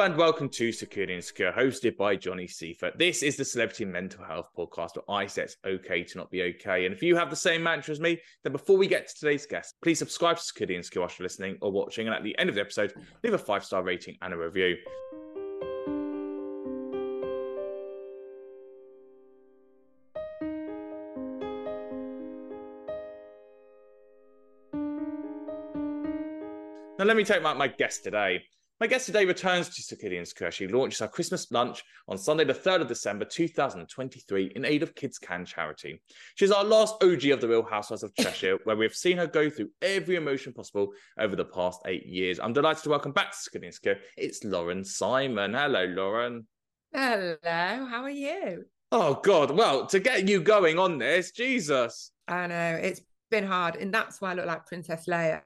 And welcome to Secure the Insecure, hosted by Johnny Seifert. This is the Celebrity Mental Health Podcast where I say it's okay to not be okay. And if you have the same mantra as me, then before we get to today's guest, please subscribe to Secure the Insecure while you're listening or watching. And at the end of the episode, leave a five star rating and a review. Now, let me take my guest today. My guest today returns to Insecure. She launches her Christmas lunch on Sunday, the 3rd of December 2023, in aid of Kids Can charity. She's our last OG of the Real Housewives of Cheshire, where we've seen her go through every emotion possible over the past eight years. I'm delighted to welcome back to Insecure. It's Lauren Simon. Hello, Lauren. Hello, how are you? Oh, God. Well, to get you going on this, Jesus. I know it's been hard, and that's why I look like Princess Leia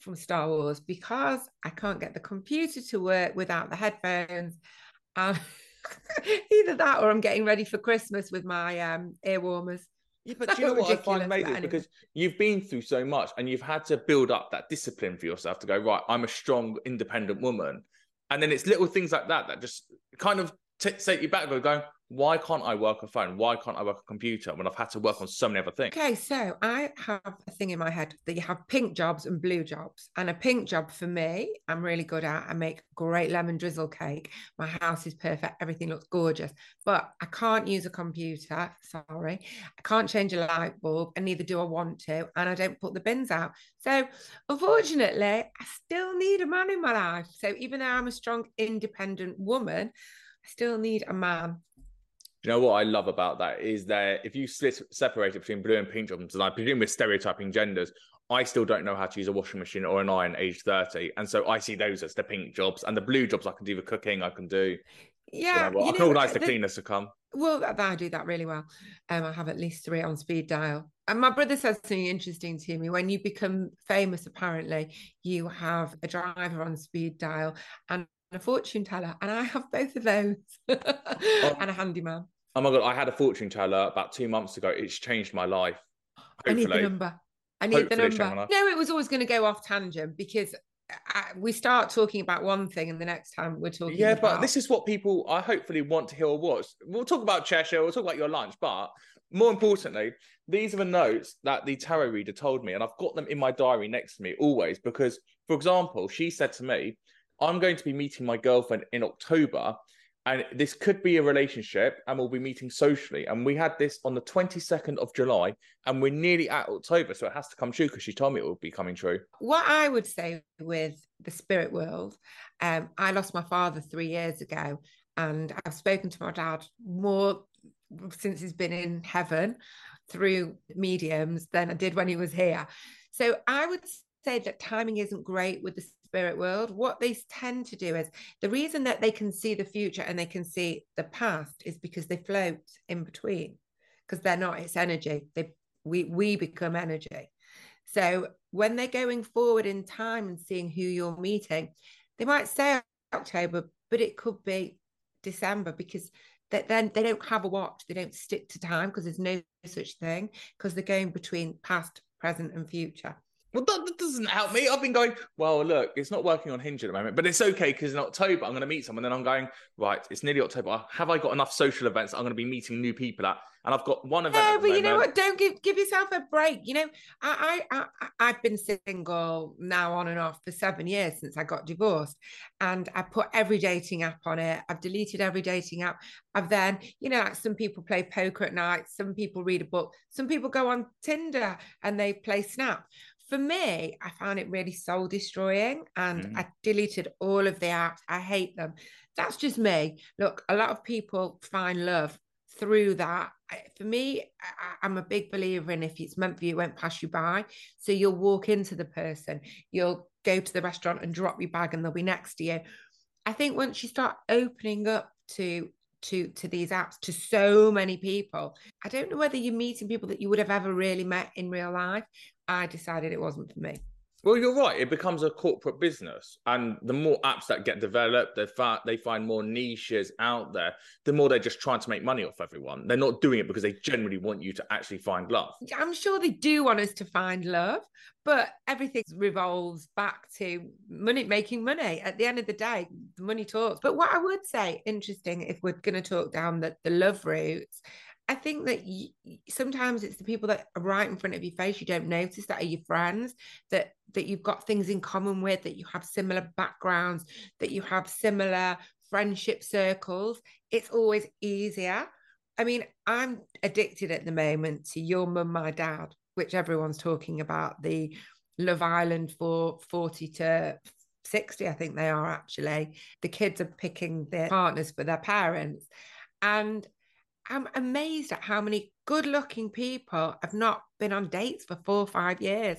from Star Wars because I can't get the computer to work without the headphones. Um, either that or I'm getting ready for Christmas with my um, ear warmers. Yeah, but you know what I find amazing anyway. because you've been through so much and you've had to build up that discipline for yourself to go right. I'm a strong, independent woman, and then it's little things like that that just kind of t- take you back. Going, why can't I work a phone? Why can't I work a computer when I've had to work on so many other things? Okay, so I have a thing in my head that you have pink jobs and blue jobs. And a pink job for me, I'm really good at. I make great lemon drizzle cake. My house is perfect. Everything looks gorgeous. But I can't use a computer. Sorry. I can't change a light bulb, and neither do I want to. And I don't put the bins out. So unfortunately, I still need a man in my life. So even though I'm a strong, independent woman, I still need a man you know what I love about that is that if you split, separate it between blue and pink jobs, and I presume we're stereotyping genders, I still don't know how to use a washing machine or an iron age 30. And so I see those as the pink jobs and the blue jobs I can do the cooking, I can do. Yeah. You know, I can organise the, the cleaners to come. Well, I do that really well. Um, I have at least three on speed dial. And my brother says something interesting to me. When you become famous, apparently, you have a driver on speed dial and a fortune teller. And I have both of those oh. and a handyman. Oh my god, I had a fortune teller about two months ago. It's changed my life. Hopefully. I need the number. I need Hopefully the number. No, it was always going to go off tangent because I, we start talking about one thing and the next time we're talking. Yeah, about... but this is what people I hopefully want to hear or watch. We'll talk about Cheshire. We'll talk about your lunch, but more importantly, these are the notes that the tarot reader told me, and I've got them in my diary next to me always because, for example, she said to me, "I'm going to be meeting my girlfriend in October." And this could be a relationship and we'll be meeting socially. And we had this on the 22nd of july and we're nearly at october so it has to come true because she told me it will be coming true. What i would say with the spirit world um, i lost my father three years ago and i've spoken to my dad more since he's been in heaven through mediums than i did when he was here. So i would say that timing isn't great with the spirit world, what they tend to do is the reason that they can see the future and they can see the past is because they float in between because they're not it's energy. They we we become energy. So when they're going forward in time and seeing who you're meeting they might say october but it could be december because that then they don't have a watch. They don't stick to time because there's no such thing because they're going between past present and future Well, that, that, doesn't help me. I've been going, well, look, it's not working on Hinge at the moment, but it's okay because in October I'm going to meet someone. Then I'm going, right, it's nearly October. Have I got enough social events I'm going to be meeting new people at? And I've got one event. Yeah, but you know what? Don't give give yourself a break. You know, I, I I I've been single now on and off for seven years since I got divorced, and I put every dating app on it. I've deleted every dating app. I've then, you know, like some people play poker at night, some people read a book, some people go on Tinder and they play Snap for me, I found it really soul destroying and mm. I deleted all of the apps. I hate them. That's just me. Look, a lot of people find love through that. For me, I, am a big believer in if it's meant for you, it won't pass you by. So you'll walk into the person, you'll go to the restaurant and drop your bag and they'll be next to you. I think once you start opening up to to to these apps to so many people i don't know whether you're meeting people that you would have ever really met in real life I decided it wasn't for me. Well, you're right. It becomes a corporate business, and the more apps that get developed, they find they find more niches out there. The more they're just trying to make money off everyone. They're not doing it because they genuinely want you to actually find love. I'm sure they do want us to find love, but everything revolves back to money, making money. At the end of the day, the money talks. But what I would say, interesting, if we're going to talk down the, the love routes, I think that you, sometimes it's the people that are right in front of your face you don't notice that are your friends that that you've got things in common with that you have similar backgrounds that you have similar friendship circles. It's always easier. I mean I'm addicted at the moment to your mum my dad which everyone's talking about the Love Island for 40 to 60 I think they are actually. The kids are picking their partners for their parents. And I'm amazed at how many good looking people have not been on dates for four or five years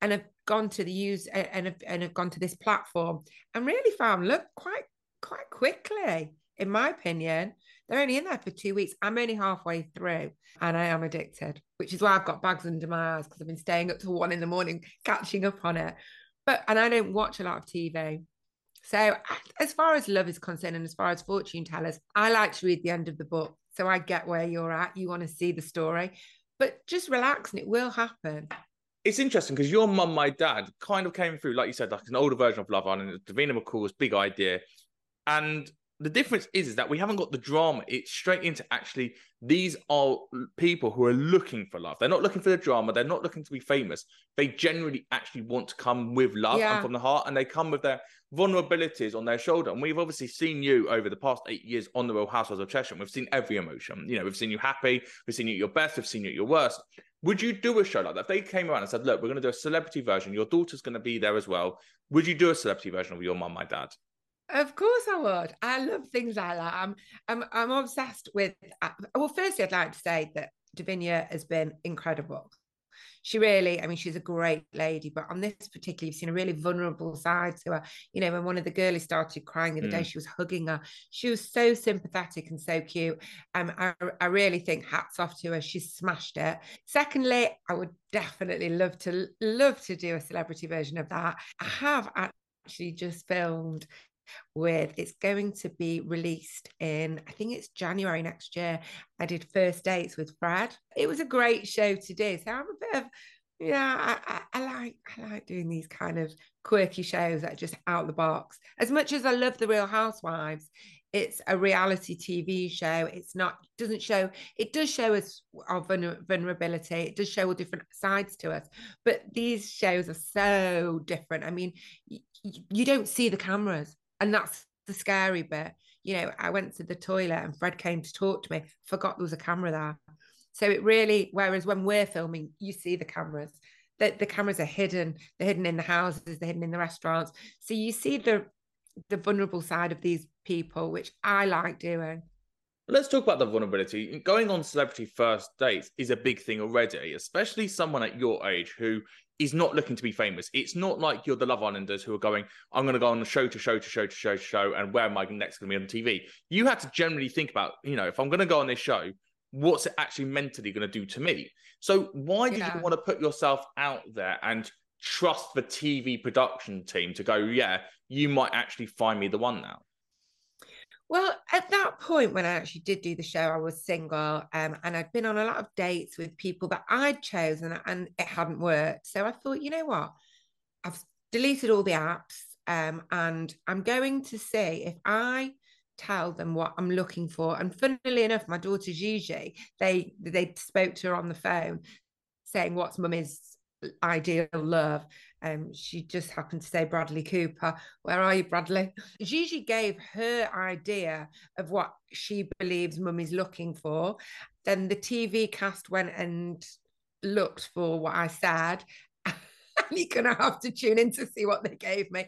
and have gone to the use and have, and have gone to this platform and really found look quite quite quickly in my opinion. They're only in there for two weeks. I'm only halfway through and i am addicted which is why i've got bags under my eyes because i've been staying up till one in the morning catching up on it. But and i don't watch a lot of tv so as far as love is concerned and as far as fortune tellers i like to read the end of the book so I get where you're at. You want to see the story, but just relax and it will happen. It's interesting because your mum, my dad, kind of came through, like you said, like an older version of Love Island. Davina McCall's big idea, and the difference is, is that we haven't got the drama. It's straight into actually these are people who are looking for love. They're not looking for the drama. They're not looking to be famous. They generally actually want to come with love yeah. and from the heart, and they come with their vulnerabilities on their shoulder. And we've obviously seen you over the past eight years on the Real Housewives of Cheshire. We've seen every emotion. You know, we've seen you happy, we've seen you at your best, we've seen you at your worst. Would you do a show like that? If they came around and said, "Look, we're going to do a celebrity version. Your daughter's going to be there as well." Would you do a celebrity version of your mum, my dad? Of course I would. I love things like that. I'm I'm I'm obsessed with uh, well, firstly I'd like to say that Davina has been incredible. She really, I mean, she's a great lady, but on this particular, you've seen a really vulnerable side to her. You know, when one of the girlies started crying the other mm. day, she was hugging her. She was so sympathetic and so cute. Um, I, I really think hats off to her. She smashed it. Secondly, I would definitely love to love to do a celebrity version of that. I have actually just filmed with it's going to be released in I think it's January next year. I did first dates with Fred. It was a great show to do. So I'm a bit of yeah, I, I, I, like I like doing these kind of quirky shows that are just out the box. As much as I love the Real Housewives, it's a reality TV show. it's not doesn't show it does show us our vulnerability. It does show all different sides to us, but these shows are so different. I mean, you don't see the cameras and that's the scary bit. You know, I went to the toilet and Fred came to talk to me, forgot there was a camera there. So it really, whereas when we're filming, you see the cameras. The, the cameras are hidden. They're hidden in the houses. They're hidden in the restaurants. So you see the the vulnerable side of these people, which I like doing. Let's talk about the vulnerability. Going on celebrity first dates is a big thing already, especially someone at your age who is not looking to be famous. It's not like you're the Love Islanders who are going, I'm going to go on a show to show to show to show to show, and where am I next going to be on TV? You had to generally think about, you know, if I'm going to go on this show, what's it actually mentally going to do to me? So why did yeah. you want to put yourself out there and trust the TV production team to go, yeah, you might actually find me the one now? Well, at that point, when I actually did do the show, I was single um, and I'd been on a lot of dates with people that I'd chosen and it hadn't worked. So I thought, you know what? I've deleted all the apps um, and I'm going to see if I tell them what I'm looking for. And funnily enough, my daughter Gigi, they they spoke to her on the phone saying what's mummy's ideal love. Um, she just happened to say Bradley Cooper. Where are you, Bradley? Gigi gave her idea of what she believes mummy's looking for. Then the TV cast went and looked for what I said. and you're gonna have to tune in to see what they gave me.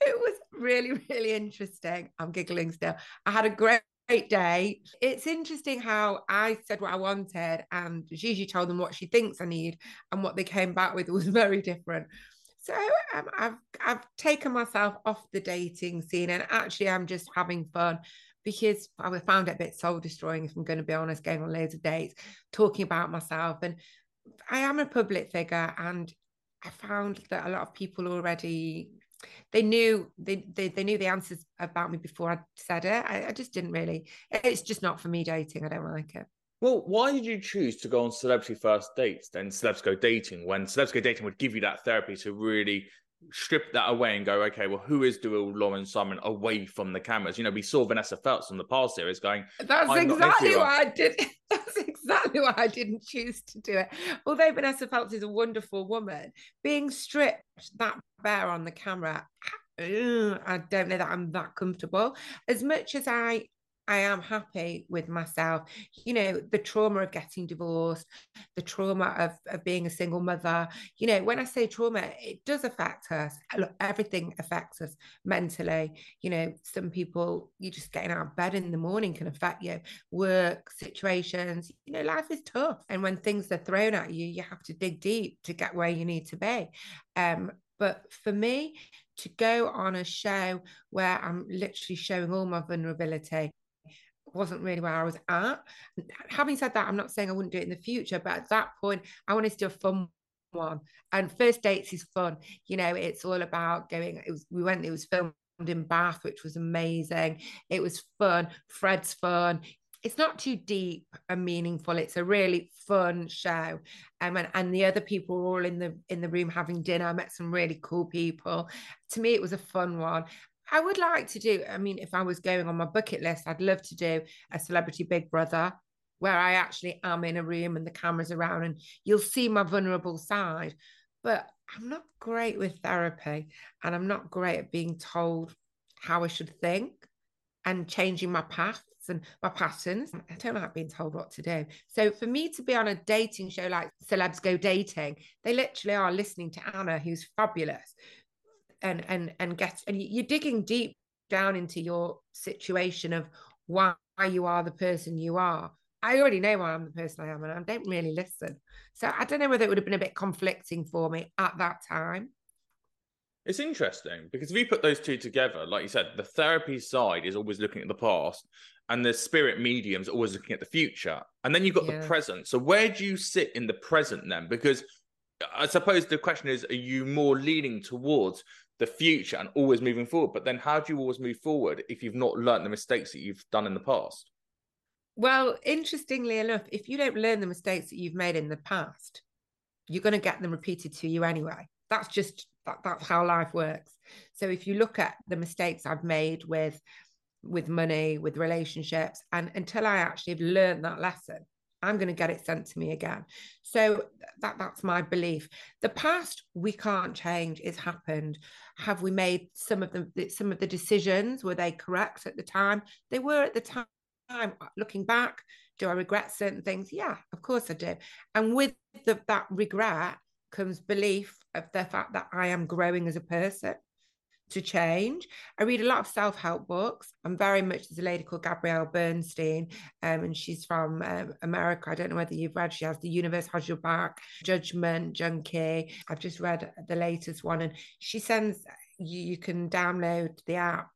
It was really, really interesting. I'm giggling still. I had a great great day. It's interesting how I said what I wanted, and Gigi told them what she thinks I need, and what they came back with was very different. So um, I've I've taken myself off the dating scene, and actually I'm just having fun because I found it a bit soul destroying. If I'm going to be honest, going on loads of dates, talking about myself, and I am a public figure, and I found that a lot of people already they knew they, they they knew the answers about me before I said it. I, I just didn't really. It's just not for me dating. I don't like it. Well, why did you choose to go on celebrity first dates then celebs go dating when celebs go dating would give you that therapy to really strip that away and go, okay, well, who is Dewhill Lauren Simon away from the cameras? You know, we saw Vanessa Feltz on the past series going. That's exactly why I did. That's exactly why I didn't choose to do it. Although Vanessa Feltz is a wonderful woman, being stripped that bare on the camera, I don't know that I'm that comfortable. As much as I I am happy with myself. You know, the trauma of getting divorced, the trauma of, of being a single mother. You know, when I say trauma, it does affect us. Everything affects us mentally. You know, some people, you just getting out of bed in the morning can affect you. Work situations, you know, life is tough. And when things are thrown at you, you have to dig deep to get where you need to be. Um, but for me, to go on a show where I'm literally showing all my vulnerability, wasn't really where I was at. Having said that, I'm not saying I wouldn't do it in the future, but at that point, I wanted to do a fun one. And first dates is fun. You know, it's all about going. It was we went. It was filmed in Bath, which was amazing. It was fun. Fred's fun. It's not too deep and meaningful. It's a really fun show. Um, and, and the other people were all in the in the room having dinner. I met some really cool people. To me, it was a fun one. I would like to do, I mean, if I was going on my bucket list, I'd love to do a celebrity big brother where I actually am in a room and the camera's around and you'll see my vulnerable side. But I'm not great with therapy and I'm not great at being told how I should think and changing my paths and my patterns. I don't like being told what to do. So for me to be on a dating show like Celebs Go Dating, they literally are listening to Anna, who's fabulous, and and and get and you're digging deep down into your situation of why you are the person you are. I already know why I'm the person I am, and I don't really listen. So I don't know whether it would have been a bit conflicting for me at that time. It's interesting because if you put those two together, like you said, the therapy side is always looking at the past, and the spirit medium's always looking at the future. And then you've got yeah. the present. So where do you sit in the present then? Because I suppose the question is, are you more leaning towards the future and always moving forward. But then how do you always move forward if you've not learned the mistakes that you've done in the past? Well, interestingly enough, if you don't learn the mistakes that you've made in the past, you're going to get them repeated to you anyway. That's just that, that's how life works. So if you look at the mistakes I've made with with money, with relationships, and until I actually have learned that lesson, I'm going to get it sent to me again. So that that's my belief. The past we can't change. It's happened. Have we made some of the some of the decisions? Were they correct at the time? They were at the time. Uh, looking back, do I regret certain things? Yeah, of course I do. And with the, that regret comes belief of the fact that I am growing as a person to change. I read a lot of self help books. I'm very much, there's a lady called Gabrielle Bernstein, um, and she's from um, America. I don't know whether you've read, she has The Universe Has Your Back, Judgment Junkie. I've just read the latest one, and she sends, you, you can download the app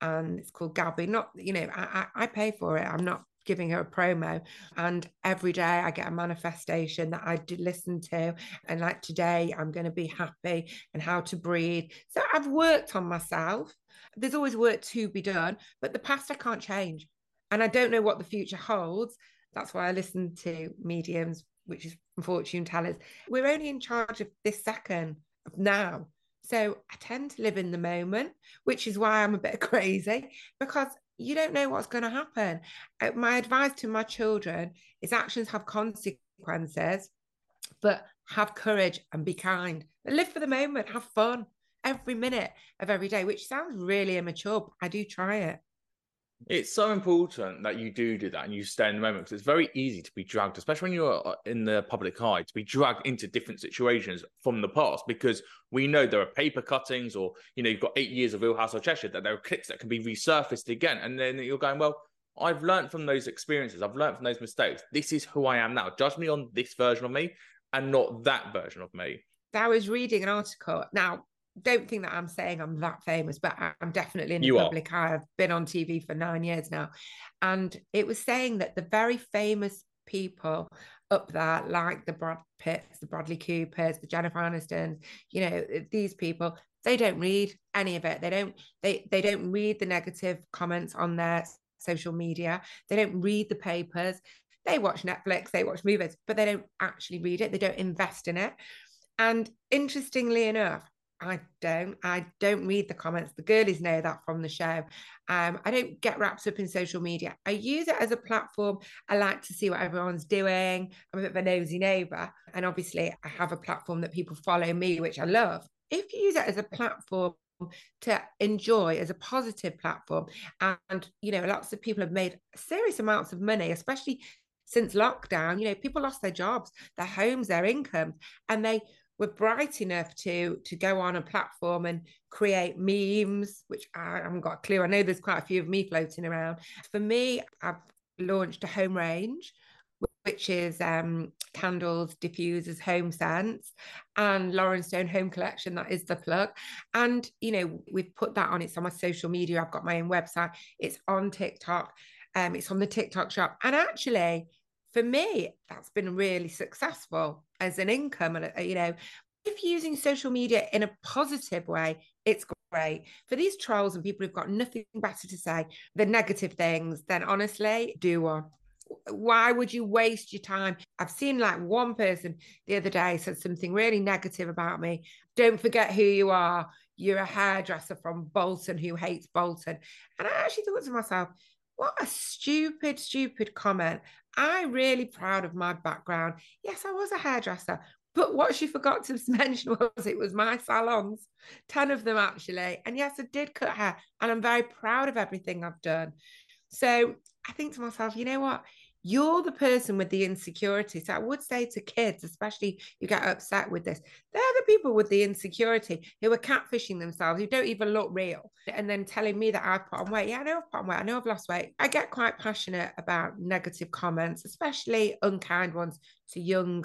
and it's called Gabby. Not, you know, I, I, I pay for it. I'm not giving her a promo. And every day I get a manifestation that I listen to. And like today, I'm going to be happy and how to breathe. So I've worked on myself. There's always work to be done, but the past I can't change. And I don't know what the future holds. That's why I listen to mediums, which is fortune tellers. We're only in charge of this second, of now. So I tend to live in the moment, which is why I'm a bit crazy because you don't know what's going to happen. Uh, my advice to my children is actions have consequences, but have courage and be kind. Live for the moment, have fun every minute of every day, which sounds really immature. but I do try it. It's so important that you do do that and you stay in the moment because it's very easy to be dragged, especially when you're uh, in the public eye, to be dragged into different situations from the past because we know there are paper cuttings or, you know, you've got eight years of Real House of Cheshire that there are clips that can be resurfaced again. And then you're going, well, I've learned from those experiences. I've learned from those mistakes. This is who I am now. Judge me on this version of me and not that version of me. I was reading an article. Now, don't think that I'm saying I'm that famous, but I'm definitely in the you public eye. I've been on TV for nine years now. And it was saying that the very famous people up there, like the Brad Pitts, the Bradley Coopers, the Jennifer Anistons, you know, these people, they don't read any of it. They don't, they they don't read the negative comments on their social media. They don't read the papers. They watch Netflix, they watch movies, but they don't actually read it. They don't invest in it. And interestingly enough, I don't. I don't read the comments. The girlies know that from the show. Um, I don't get wrapped up in social media. I use it as a platform. I like to see what everyone's doing. I'm a bit of a nosy neighbor. And obviously, I have a platform that people follow me, which I love. If you use it as a platform to enjoy as a positive platform, and you know, lots of people have made serious amounts of money, especially since lockdown. You know, people lost their jobs, their homes, their income, and they were bright enough to to go on a platform and create memes, which I haven't got a clue. I know there's quite a few of me floating around. For me, I've launched a home range, which is um, candles, diffusers, home scents, and Lauren Stone Home Collection. That is the plug. And you know, we've put that on. It's on my social media. I've got my own website. It's on TikTok. Um, it's on the TikTok shop. And actually, for me, that's been really successful as an income. And, uh, you know, if using social media in a positive way, it's great. For these trolls and people who've got nothing better to say the negative things, then honestly, do one. Why would you waste your time? I've seen like one person the other day said something really negative about me. Don't forget who you are. You're a hairdresser from Bolton who hates Bolton. And I actually thought to myself, what a stupid, stupid comment. I'm really proud of my background. Yes, I was a hairdresser, but what she forgot to mention was it was my salons, 10 of them actually. And yes, I did cut hair, and I'm very proud of everything I've done. So I think to myself, you know what? You're the person with the insecurity. So I would say to kids, especially you get upset with this, they're the people with the insecurity who are catfishing themselves, who don't even look real, and then telling me that I've put on weight. Yeah, I know I've put on weight. I know I've lost weight. I get quite passionate about negative comments, especially unkind ones to young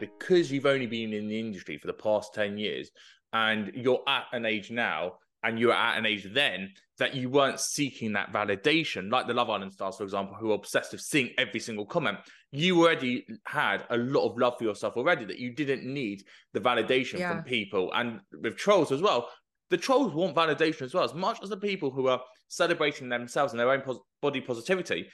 because you've only been in the industry for the past 10 years and you're at an age now and you were at an age then that you weren't seeking that validation, like the Love Island stars, for example, who are obsessed with seeing every single comment. You already had a lot of love for yourself already that you didn't need the validation Yeah. from people. And with trolls as well, the trolls want validation as well, as much as the people who are celebrating themselves and their own pos- body positivity.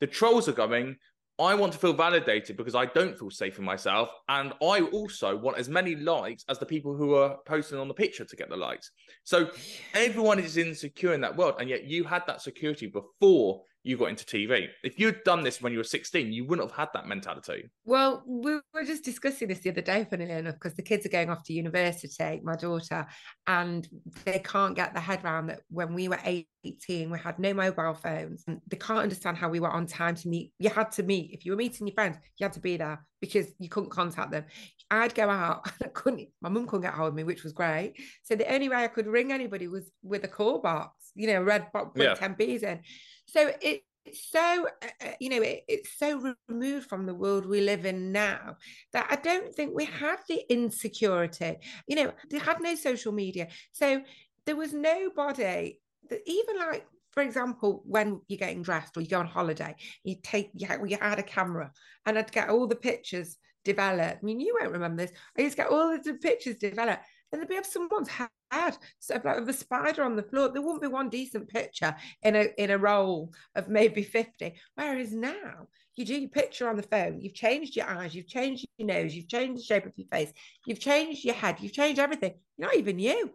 The trolls are going, I want to feel validated because I don't feel safe in myself. And I also want as many likes as the people who are posting on the picture to get the likes. So everyone is insecure in that world. And yet you had that security before you got into TV. If you'd done this when you were 16, you wouldn't have had that mentality. Well, we were just discussing this the other day, funnily enough, because the kids are going off to university, my daughter, and they can't get their head around that when we were 18, we had no mobile phones. And they can't understand how we were on time to meet. You had to meet. If you were meeting your friends, you had to be there because you couldn't contact them. I'd go out and I couldn't, my mum couldn't get hold of me, which was great. So the only way I could ring anybody was with a call box, you know, red box Yeah. 10 Bs in. So it, it's so, uh, uh, you know, it, it's so removed from the world we live in now that I don't think we had the insecurity. You know, they had no social media. So there was nobody that even like, for example, when you're getting dressed or you go on holiday, you take, you had, you had a camera and I'd get all the pictures developed. I mean, you won't remember this. I used to get all the pictures developed and there'd be of someone's head, so like a spider on the floor. There wouldn't be one decent picture in a in a roll of maybe 50. Whereas now you do your picture on the phone, you've changed your eyes, you've changed your nose, you've changed the shape of your face, you've changed your head, you've changed everything. You're not even you.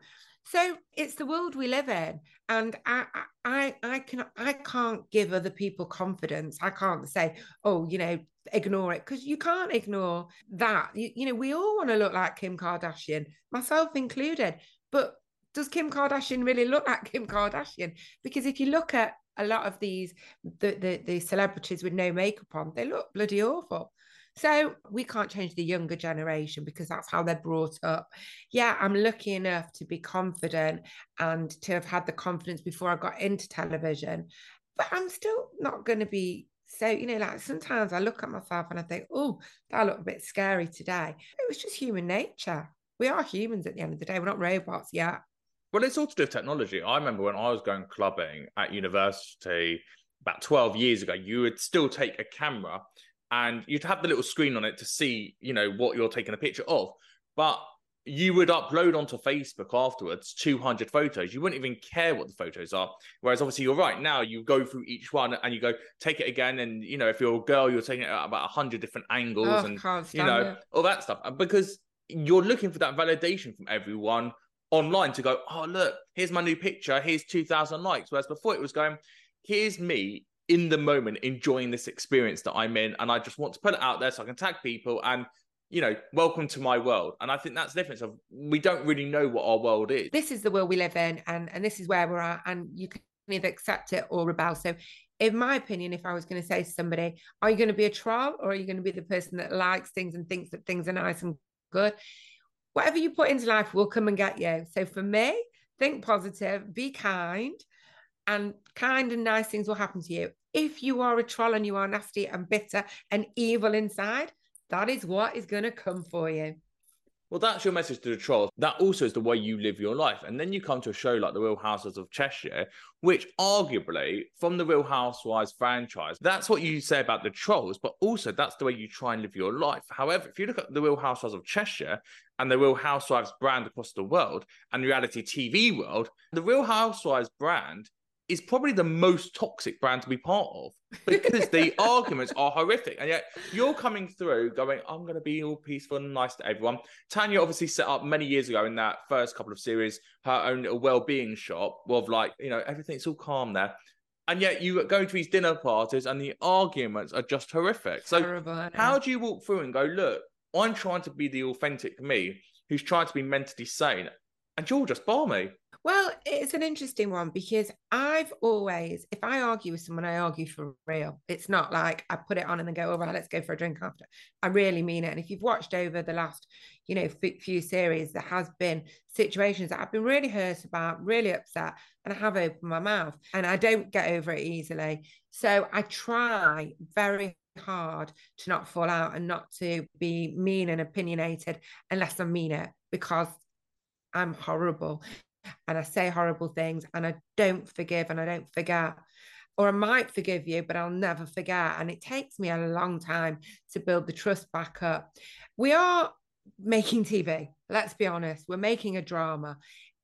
So it's the world we live in, and I, I, I can, I can't give other people confidence. I can't say, oh, you know, ignore it because you can't ignore that. You, you know, we all want to look like Kim Kardashian, myself included. But does Kim Kardashian really look like Kim Kardashian? Because if you look at a lot of these, the the, the celebrities with no makeup on, they look bloody awful. So we can't change the younger generation because that's how they're brought up. Yeah, I'm lucky enough to be confident and to have had the confidence before I got into television, but I'm still not going to be so, you know, like sometimes I look at myself and I think, oh, that looked a bit scary today. It was just human nature. We are humans at the end of the day. We're not robots yet. Well, it's all to do with technology. I remember when I was going clubbing at university about 12 years ago, you would still take a camera and you'd have the little screen on it to see, you know, what you're taking a picture of. But you would upload onto Facebook afterwards 200 photos. You wouldn't even care what the photos are. Whereas obviously you're right now, you go through each one and you go take it again. And you know, if you're a girl, you're taking it at about 100 different angles Oh, and you know it. all that stuff. Because you're looking for that validation from everyone online to go, oh look, here's my new picture, here's 2,000 likes. Whereas before it was going, here's me in the moment enjoying this experience that I'm in, and I just want to put it out there so I can tag people and you know, welcome to my world. And I think that's the difference of we don't really know what our world is. This is the world we live in, and, and this is where we're at. And you can either accept it or rebel. So, in my opinion, if I was going to say to somebody, are you going to be a troll or are you going to be the person that likes things and thinks that things are nice and good? Whatever you put into life will come and get you. So, for me, think positive, be kind, and kind and nice things will happen to you. If you are a troll and you are nasty and bitter and evil inside, that is what is going to come for you. Well, that's your message to the trolls. That also is the way you live your life. And then you come to a show like The Real Housewives of Cheshire, which arguably, from the Real Housewives franchise, that's what you say about the trolls, but also that's the way you try and live your life. However, if you look at The Real Housewives of Cheshire and the Real Housewives brand across the world and reality TV world, the Real Housewives brand is probably the most toxic brand to be part of because the arguments are horrific. And yet you're coming through going, I'm going to be all peaceful and nice to everyone. Tanya obviously set up many years ago in that first couple of series her own little well-being shop of like, you know, everything's all calm there. And yet you go to these dinner parties and the arguments are just horrific. So Terrible, how do you walk through and go, look, I'm trying to be the authentic me who's trying to be mentally sane and you're just balmy. Well, it's an interesting one because I've always, if I argue with someone, I argue for real. It's not like I put it on and then go, all right, let's go for a drink after. I really mean it. And if you've watched over the last, you know, few series, there has been situations that I've been really hurt about, really upset, and I have opened my mouth and I don't get over it easily. So I try very hard to not fall out and not to be mean and opinionated unless I mean it because I'm horrible and I say horrible things and I don't forgive and I don't forget. Or I might forgive you, but I'll never forget. And it takes me a long time to build the trust back up. We are making TV, let's be honest. We're making a drama.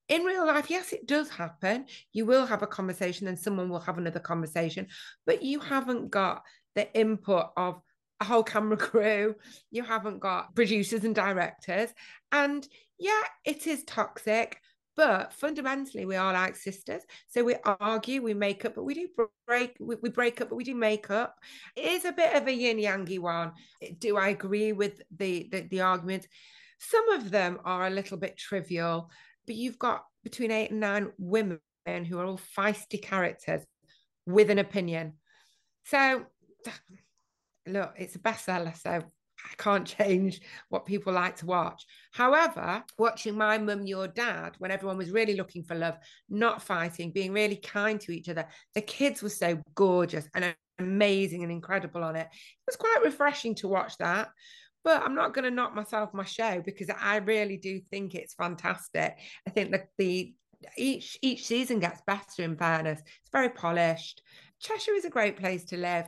In real life, yes, it does happen. You will have a conversation and someone will have another conversation, but you haven't got the input of a whole camera crew. You haven't got producers and directors. And yeah, it is toxic. But fundamentally, we are like sisters. So we argue, we make up, but we do break. We, we break up, but we do make up. It is a bit of a yin yangy one. Do I agree with the, the the arguments? Some of them are a little bit trivial, but you've got between eight and nine women who are all feisty characters with an opinion. So look, it's a bestseller. So I can't change what people like to watch. However, watching my mum, your dad, when everyone was really looking for love, not fighting, being really kind to each other, the kids were so gorgeous and amazing and incredible on it. It was quite refreshing to watch that. But I'm not going to knock myself my show because I really do think it's fantastic. I think that the each each season gets better in fairness. It's very polished. Cheshire is a great place to live.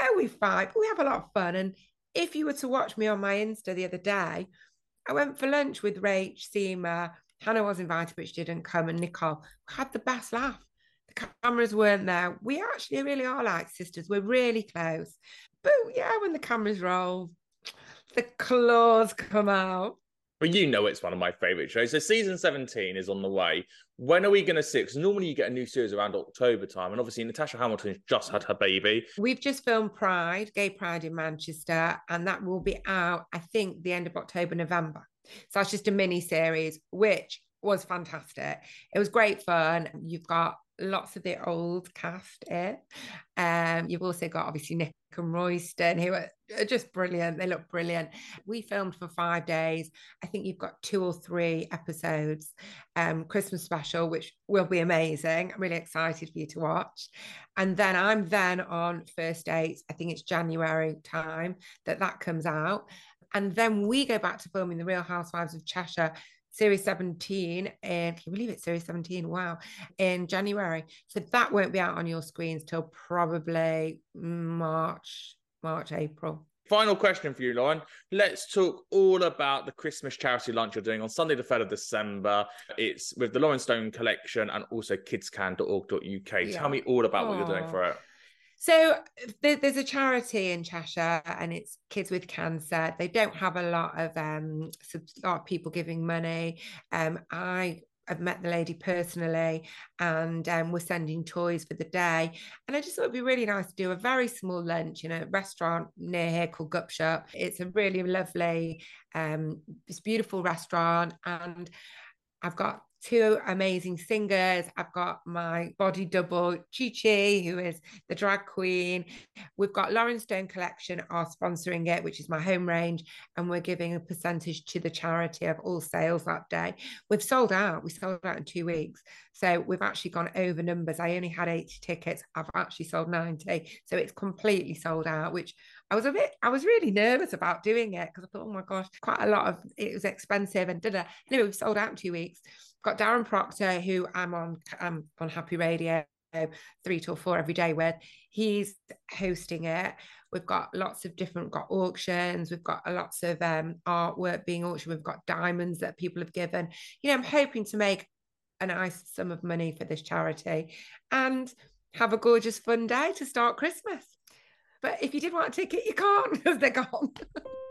Yeah, we fight, but we have a lot of fun. And if you were to watch me on my Insta the other day, I went for lunch with Rach, Seema, Hannah was invited, but she didn't come, and Nicole had the best laugh. The cameras weren't there. We actually really are like sisters. We're really close. But yeah, when the cameras roll, the claws come out. But you know it's one of my favorite shows. So season 17 is on the way. When are we going to see? Because normally you get a new series around October time. And obviously Natasha Hamilton just had her baby. We've just filmed Pride, Gay Pride in Manchester. And that will be out, I think, the end of October, November. So that's just a mini series, which was fantastic. It was great fun. You've got lots of the old cast here. Um, you've also got obviously Nick and Royston, who are just brilliant. They look brilliant. We filmed for five days. I think you've got two or three episodes, um, Christmas special, which will be amazing. I'm really excited for you to watch. And then I'm then on first dates. I think it's January time that that comes out. And then we go back to filming The Real Housewives of Cheshire Series 17, and can you believe it? Series 17, wow, in January. So that won't be out on your screens till probably March, March, April. Final question for you, Lauren. Let's talk all about the Christmas charity lunch you're doing on Sunday, the 3rd of December. It's with the Lauren Stone collection and also kidscan.org.uk. Yeah. Tell me all about Aww. what you're doing for it. So there's a charity in Cheshire, and it's kids with cancer. They don't have a lot of um, a lot of people giving money. Um, I I've met the lady personally and um, we're sending toys for the day. And I just thought it'd be really nice to do a very small lunch in a restaurant near here called Gupshup. It's a really lovely, um, this beautiful restaurant. And I've got two amazing singers. I've got my body double, Chi Chi, who is the drag queen. We've got Lauren Stone Collection are sponsoring it, which is my home range, and we're giving a percentage to the charity of all sales that day. We've sold out. We sold out in two weeks. So we've actually gone over numbers. I only had 80 tickets. I've actually sold 90. So it's completely sold out, which I was a bit, I was really nervous about doing it because I thought, oh my gosh, quite a lot of it was expensive and da Anyway, we sold out in two weeks. Got Darren Proctor, who I'm on, I'm on Happy Radio three till four every day with. He's hosting it. We've got lots of different, got auctions. We've got lots of um, artwork being auctioned. We've got diamonds that people have given. You know, I'm hoping to make a nice sum of money for this charity and have a gorgeous fun day to start Christmas. But if you did want a ticket, you can't because they're gone.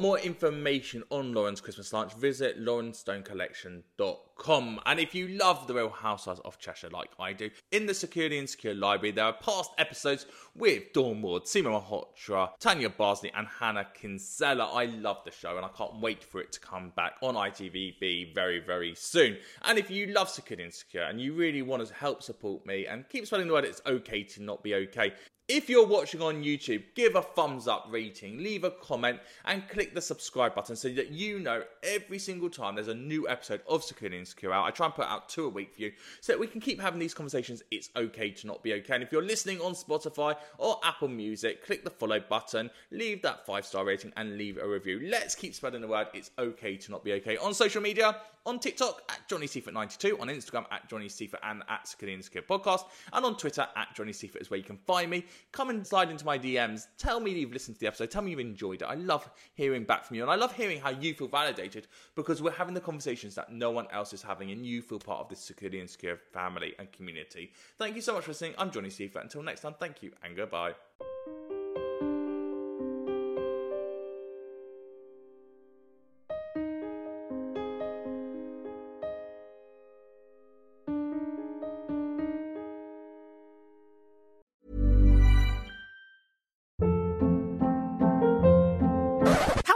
more information on Lauren's Christmas lunch, visit laurenstonecollection.com. And if you love the Real Housewives of Cheshire like I do, in the Secure the Insecure library, there are past episodes with Dawn Ward, Seema Malhotra, Tanya Bardsley, and Hannah Kinsella. I love the show and I can't wait for it to come back on ITVBe very, very soon. And if you love Secure the Insecure and you really want to help support me and keep spreading the word it's okay to not be okay, if you're watching on YouTube, give a thumbs up rating, leave a comment, and click the subscribe button so that you know every single time there's a new episode of Secure the Insecure out. I try and put out two a week for you so that we can keep having these conversations. It's okay to not be okay. And if you're listening on Spotify or Apple Music, click the follow button, leave that five star rating, and leave a review. Let's keep spreading the word. It's okay to not be okay. On social media, on TikTok at Johnny Seifert92, on Instagram at Johnny Seifert and at Secure the Insecure Podcast, and on Twitter at Johnny Seifert is where you can find me. Come and slide into my DMs. Tell me you've listened to the episode. Tell me you've enjoyed it. I love hearing back from you, and I love hearing how you feel validated because we're having the conversations that no one else is having, and you feel part of this Secure the Insecure family and community. Thank you so much for listening. I'm Johnny Seifert. Until next time, thank you and goodbye.